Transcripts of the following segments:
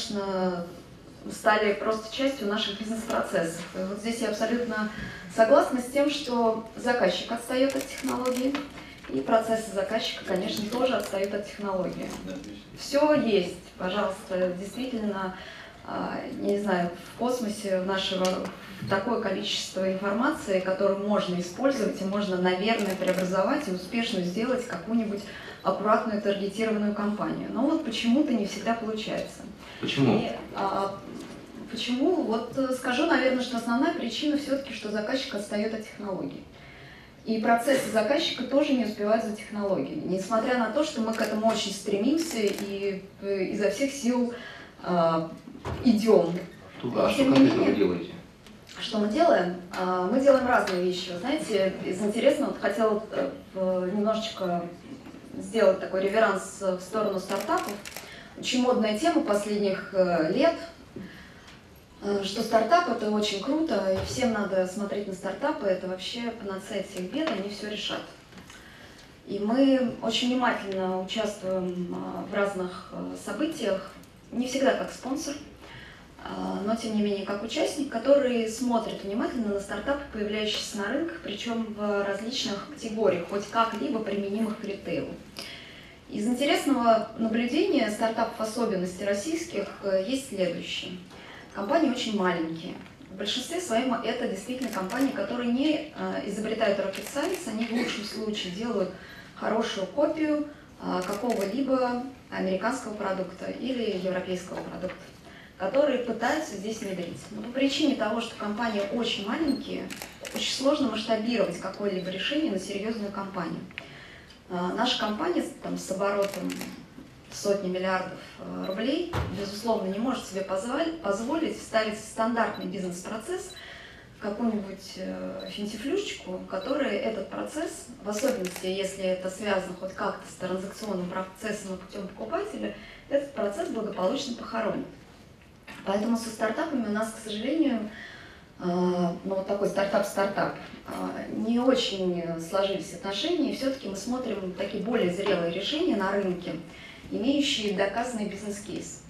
конечно, стали просто частью наших бизнес-процессов. И вот здесь я абсолютно согласна с тем, что заказчик отстает от технологии, и процессы заказчика, конечно, тоже отстают от технологии. Все есть, пожалуйста, действительно, не знаю, в космосе нашего такое количество информации, которую можно использовать и можно, наверное, преобразовать и успешно сделать какую-нибудь аккуратную таргетированную кампанию. Но вот почему-то не всегда получается. Почему? И, а, почему? Вот э, скажу, наверное, что основная причина все-таки, что заказчик отстает от технологий. И процессы заказчика тоже не успевают за технологиями. Несмотря на то, что мы к этому очень стремимся и э, изо всех сил э, идем. Что, а что конкретно вы делаете? Что мы делаем? А, мы делаем разные вещи. Знаете, из интересного, вот хотела э, немножечко сделать такой реверанс в сторону стартапов. Очень модная тема последних э, лет – Э, что стартап это очень круто, и всем надо смотреть на стартапы, это вообще панацея всех бед, они все решат. И мы очень внимательно участвуем э, в разных событиях, не всегда как спонсор, но тем не менее как участник, который смотрит внимательно на стартапы, появляющиеся на рынках, причем в различных категориях, хоть как-либо применимых к ритейлу. Из интересного наблюдения стартапов особенностей российских есть следующее – Компании очень маленькие. В большинстве своем это действительно компании, которые не э, изобретают rocket science, они в лучшем случае делают хорошую копию э, какого-либо американского продукта или европейского продукта, которые пытаются здесь внедрить. Но по причине того, что компании очень маленькие, очень сложно масштабировать какое-либо решение на серьезную компанию. Э, наша компания там, с оборотом сотни миллиардов э, рублей, безусловно, не может себе позволить вставить стандартный бизнес-процесс в какую-нибудь э, финтифлюшечку, которая этот процесс, в особенности, если это связано хоть как-то с транзакционным процессом и путем покупателя, этот процесс благополучно похоронит. Поэтому со стартапами у нас, к сожалению, э, ну, вот такой стартап-стартап, не очень сложились отношения, и все-таки мы смотрим такие более зрелые решения на рынке, имеющие доказанный бизнес-кейс.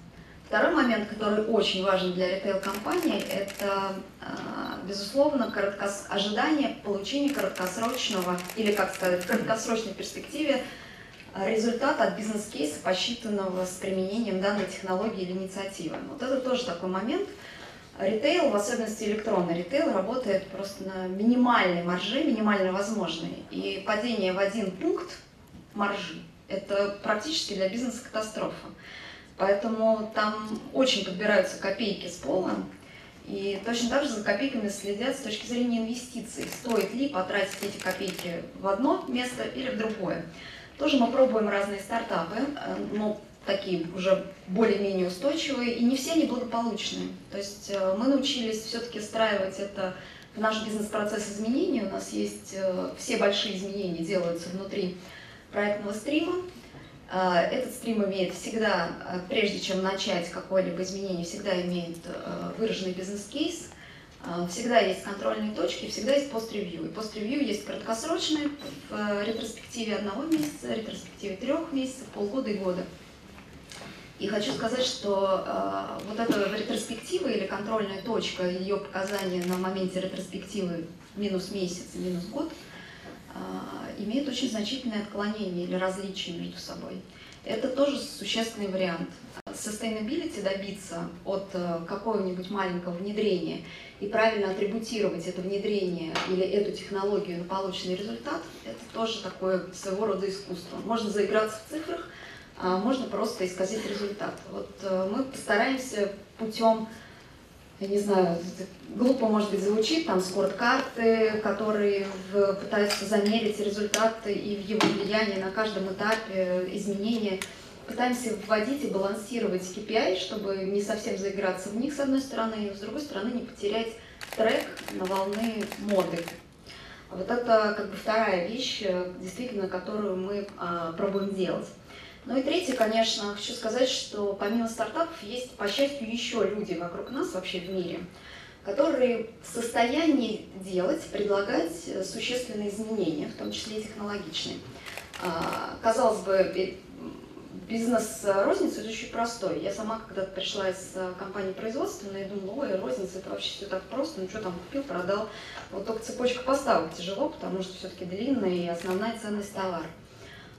Второй момент, который очень важен для ритейл-компании, это, а, безусловно, короткос... ожидание получения краткосрочного, или, как сказать, в краткосрочной перспективе а, результата от бизнес-кейса, посчитанного с применением данной технологии или инициативы. Вот это тоже такой момент. Ритейл, в особенности электронный ритейл, работает просто на минимальной марже, минимально возможной. И падение в один пункт маржи это практически для бизнеса катастрофа. Поэтому там очень подбираются копейки с пола, и точно так же за копейками следят с точки зрения инвестиций. Стоит ли потратить эти копейки в одно место или в другое. Тоже мы пробуем разные стартапы, э, но такие уже более-менее устойчивые, и не все они благополучные. То есть э, мы научились все-таки встраивать это в наш бизнес-процесс изменений. У нас есть э, все большие изменения делаются внутри проектного стрима. Этот стрим имеет всегда, прежде чем начать какое-либо изменение, всегда имеет выраженный бизнес-кейс, всегда есть контрольные точки, всегда есть пост-ревью. И пост-ревью есть краткосрочные в ретроспективе одного месяца, ретроспективе трех месяцев, полгода и года. И хочу сказать, что э, вот эта ретроспектива или контрольная точка, ее показания на моменте ретроспективы минус месяц, минус год – а, имеют очень значительное отклонение или различие между собой. Это тоже существенный вариант. Sustainability добиться от э, какого-нибудь маленького внедрения и правильно атрибутировать это внедрение или эту технологию на полученный результат, это тоже такое своего рода искусство. Можно заиграться в цифрах, а можно просто исказить результат. Вот э, мы постараемся путем я не знаю, глупо, может быть, звучит, там скорт-карты, которые в, пытаются замерить результаты и его влияние на каждом этапе изменения. Пытаемся вводить и балансировать KPI, чтобы не совсем заиграться в них, с одной стороны, и с другой стороны не потерять трек на волны моды. Вот это как бы вторая вещь, действительно, которую мы а, пробуем делать. Ну и третье, конечно, хочу сказать, что помимо стартапов есть, по счастью, еще люди вокруг нас вообще в мире, которые в состоянии делать, предлагать существенные изменения, в том числе и технологичные. А, казалось бы, бизнес розницы очень простой. Я сама когда-то пришла из компании производственной и думала, ой, розница это вообще все так просто, ну что там купил, продал. Вот только цепочка поставок тяжело, потому что все-таки длинная и основная ценность товара.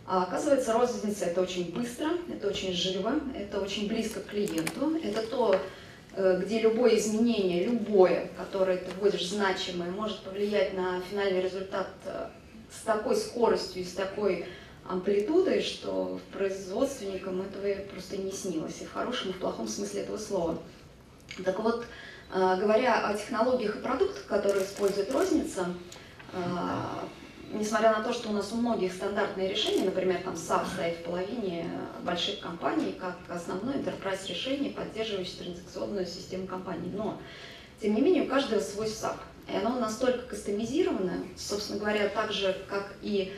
А оказывается, розница это очень быстро, это очень живо, это очень близко к клиенту, это то, э, где любое изменение, любое, которое ты вводишь значимое, может повлиять на финальный результат э, с такой скоростью и с такой амплитудой, что производственникам этого просто не снилось, и в хорошем, и в плохом смысле этого слова. Так вот, э, говоря о технологиях и продуктах, которые использует розница, несмотря на то, что у нас у многих стандартные решения, например, там SAP стоит в половине больших компаний, как основное enterprise решение, поддерживающее транзакционную систему компании. Но, тем не менее, у каждого свой SAP. И оно настолько кастомизировано, собственно говоря, так же, как и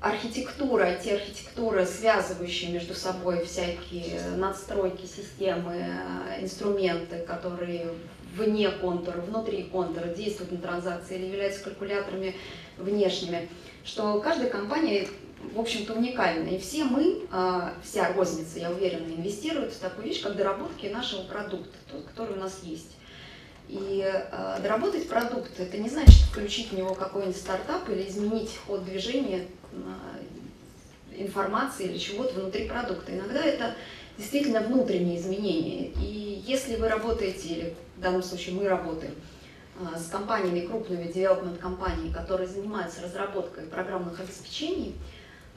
архитектура, те архитектуры, связывающие между собой всякие надстройки системы, инструменты, которые вне контура, внутри контура действуют на транзакции или являются калькуляторами внешними, что каждая компания, в общем-то, уникальна. И все мы, а, вся розница, я уверена, инвестируют в такую вещь, как доработки нашего продукта, тот, который у нас есть. И э, доработать продукт, это не значит включить в него какой-нибудь стартап или изменить ход движения э, информации или чего-то внутри продукта. Иногда это действительно внутренние изменения. И если вы работаете, или в данном случае мы работаем, а, с компаниями, крупными development компаниями, которые занимаются разработкой программных обеспечений,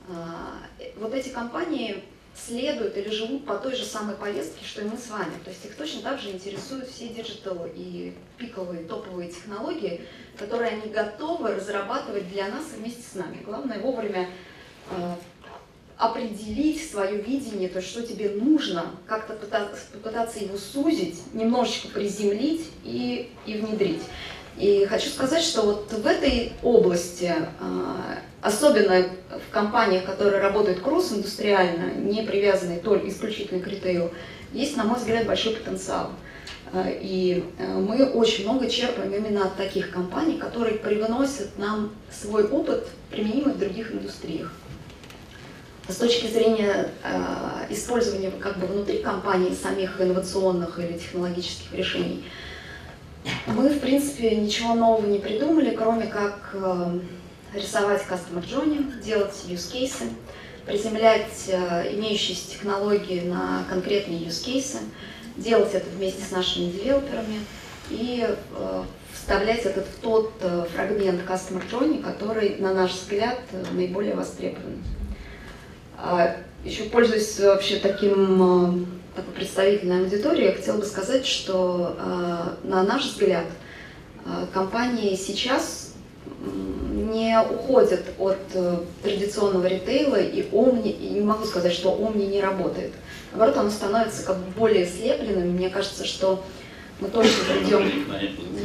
а, вот эти компании следуют или живут по той же самой повестке, что и мы с вами. То есть их точно так же интересуют все digital и пиковые топовые технологии, которые они готовы разрабатывать для нас вместе с нами. Главное вовремя а, определить свое видение, то есть что тебе нужно, как-то пытаться, попытаться его сузить, немножечко приземлить и, и внедрить. И хочу сказать, что вот в этой области, а, особенно в компаниях, которые работают кросс-индустриально, не привязанные только исключительно к ритейлу, есть, на мой взгляд, большой потенциал. А, и а, мы очень много черпаем именно от таких компаний, которые привносят нам свой опыт, применимый в других индустриях с точки зрения э, использования как бы внутри компании самих инновационных или технологических решений, мы, в принципе, ничего нового не придумали, кроме как э, рисовать Customer Journey, делать cases, приземлять э, имеющиеся технологии на конкретные cases, делать это вместе с нашими девелоперами и э, вставлять этот в тот э, фрагмент Customer Journey, который, на наш взгляд, наиболее востребован. А, Еще пользуясь вообще таким такой представительной аудиторией, я хотела бы сказать, что на наш взгляд компании сейчас не уходят от э, традиционного ритейла, и Omni, и не могу сказать, что Omni не работает. Наоборот, оно становится как бы более слепленным. Мне кажется, что мы точно придем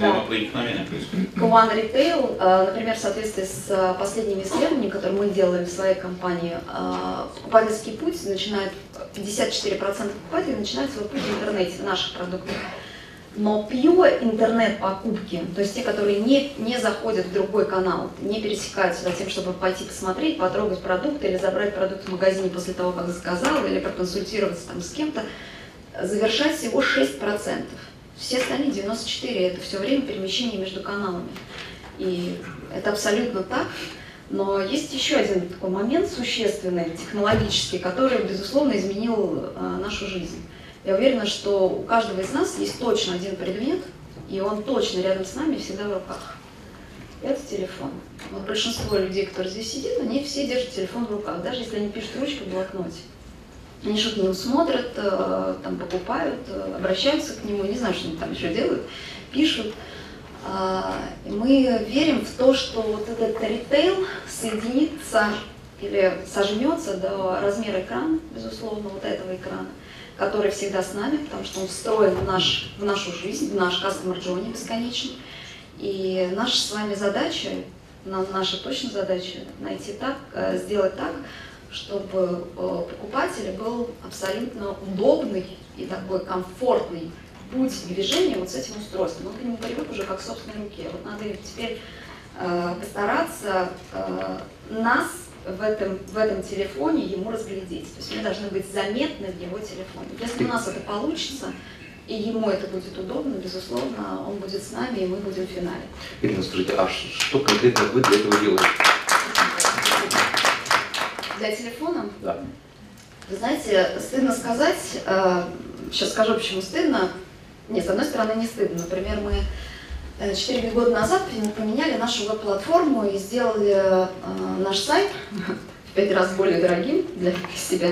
да, к One Retail. Э, например, в соответствии с э, последними исследованиями, которые мы делали в своей компании, покупательский путь начинает, 54% покупателей начинают свой путь в интернете, в наших продуктах. Но pure интернет-покупки, то есть те, которые не, не заходят в другой канал, не пересекаются за тем, чтобы пойти посмотреть, потрогать продукт или забрать продукт в магазине после того, как заказал, или проконсультироваться там с кем-то, завершать всего 6%. Все остальные 94 это все время перемещение между каналами. И это абсолютно так. Но есть еще один такой момент существенный, технологический, который, безусловно, изменил а, нашу жизнь. Я уверена, что у каждого из нас есть точно один предмет, и он точно рядом с нами всегда в руках. Это телефон. Вот большинство людей, которые здесь сидят, они все держат телефон в руках, даже если они пишут ручкой в блокноте. Они что-то не усмотрят, э, там покупают, э, обращаются к нему, не знаю, что они там еще делают, пишут. А, мы верим в то, что вот этот ритейл соединится или сожмется до размера экрана, безусловно, вот этого экрана, который всегда с нами, потому что он встроен в, наш, в нашу жизнь, в наш customer journey бесконечный. И наша с вами задача, наша точная задача найти так, э, сделать так, чтобы э, покупателю был абсолютно удобный и такой комфортный путь движения вот с этим устройством. Он к нему привык уже как к собственной руке. Вот надо теперь э, постараться нас в этом, в этом телефоне ему разглядеть. То есть мы должны быть заметны в его телефоне. Если у нас это получится, и ему это будет удобно, безусловно, он будет с нами, и мы будем в финале. Ирина, скажите, а что конкретно вы для этого делаете? Для телефона? Да. Вы знаете, стыдно сказать, сейчас скажу, почему стыдно. Нет, с одной стороны, не стыдно. Например, мы 4 года назад поменяли нашу веб-платформу и сделали э, наш сайт в 5 раз более дорогим для себя.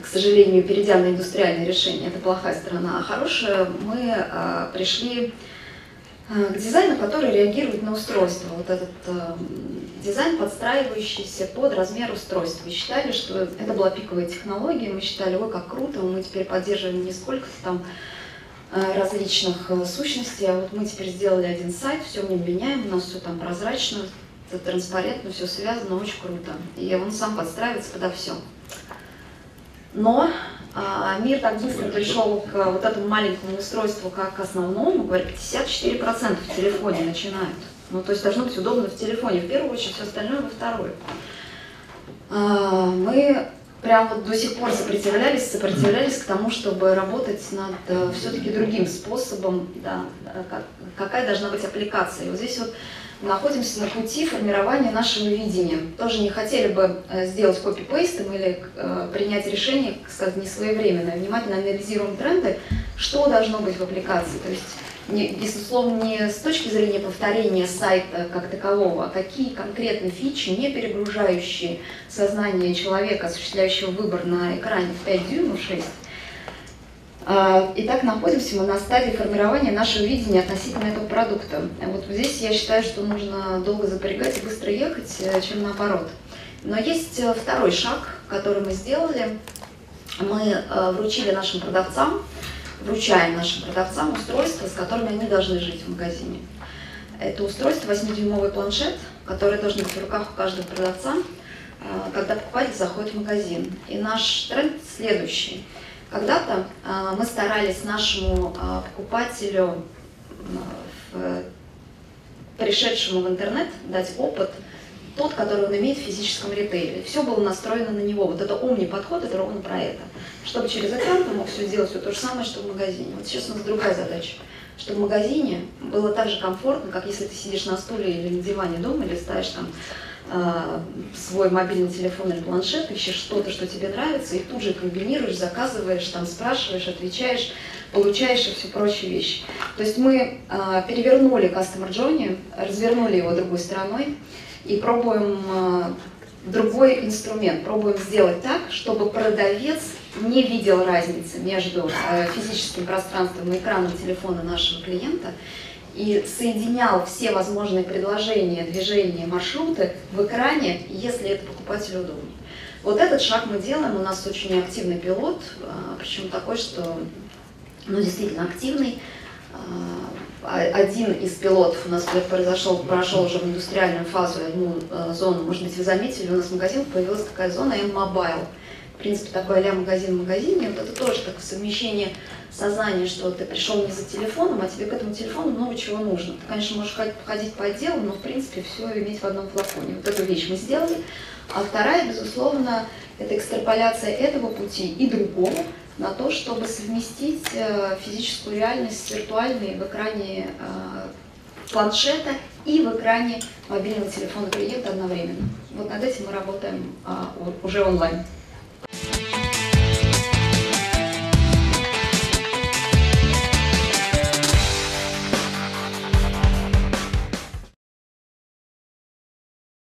К сожалению, перейдя на индустриальное решение, это плохая сторона. А хорошая, мы э, пришли э, к дизайну, который реагирует на устройство. Вот этот дизайн, подстраивающийся под размер устройства. Мы считали, что это была пиковая технология, мы считали, ой, как круто, мы теперь поддерживаем не сколько-то там Э, различных э, сущностей. А вот мы теперь сделали один сайт, все в нем меняем, у нас все там прозрачно, транспарентно, все связано, очень круто. И он сам подстраивается подо все. Но а, мир так быстро пришел к вот этому маленькому устройству как к основному, говорят, 54% в телефоне начинают. Ну, то есть должно быть удобно в телефоне, в первую очередь, все остальное во вторую. А, мы прям вот до сих пор сопротивлялись, сопротивлялись к тому, чтобы работать над э, все-таки другим способом, да, э, как, какая должна быть аппликация. И вот здесь вот находимся на пути формирования нашего видения. Тоже не хотели бы э, сделать копипейстом или принять решение, сказать, не своевременно. Внимательно анализируем тренды, что должно быть в аппликации. То есть безусловно, не с точки зрения повторения сайта как такового, а какие конкретные фичи, не перегружающие сознание человека, осуществляющего выбор на экране в 5 дюймов 6. А, итак, находимся мы на стадии формирования нашего видения относительно этого продукта. Вот здесь я считаю, что нужно долго запрягать и быстро ехать, э, чем наоборот. Но есть э, второй шаг, который мы сделали. Мы э, вручили нашим продавцам вручаем нашим продавцам устройства, с которыми они должны жить в магазине. Это устройство 8-дюймовый планшет, который должен быть в руках у каждого продавца, а, когда покупатель заходит в магазин. И наш тренд следующий. Когда-то а, мы старались нашему а, покупателю, пришедшему в интернет, дать опыт тот, который он имеет в физическом ритейле. Все было настроено на него. Вот это умный подход, это ровно про это чтобы через экран ты мог все сделать все то же самое, что в магазине. Вот сейчас у нас другая задача, чтобы в магазине было так же комфортно, как если ты сидишь на стуле или на диване дома, или ставишь там э, свой мобильный телефон или планшет, ищешь что-то, что тебе нравится, и тут же комбинируешь, заказываешь, там спрашиваешь, отвечаешь, получаешь и все прочие вещи. То есть мы э, перевернули Customer Journey, развернули его другой стороной и пробуем э, другой инструмент, пробуем сделать так, чтобы продавец не видел разницы между э, физическим пространством и экраном телефона нашего клиента и соединял все возможные предложения, движения, маршруты в экране, если это покупателю удобнее. Вот этот шаг мы делаем, у нас очень активный пилот, причем такой, что ну, действительно активный. Э, один из пилотов у нас произошел, прошел уже в индустриальную фазу, одну зону, может быть, вы заметили, у нас в магазинах появилась такая зона M-Mobile в принципе, такой а магазин в магазине, вот это тоже такое совмещение сознания, что ты пришел не за телефоном, а тебе к этому телефону много чего нужно. Ты, конечно, можешь ходить по отделам, но, в принципе, все иметь в одном флаконе. Вот эту вещь мы сделали. А вторая, безусловно, это экстраполяция этого пути и другого на то, чтобы совместить э, физическую реальность с виртуальной в экране э, планшета и в экране мобильного телефона клиента одновременно. Вот над этим мы работаем а, уже онлайн.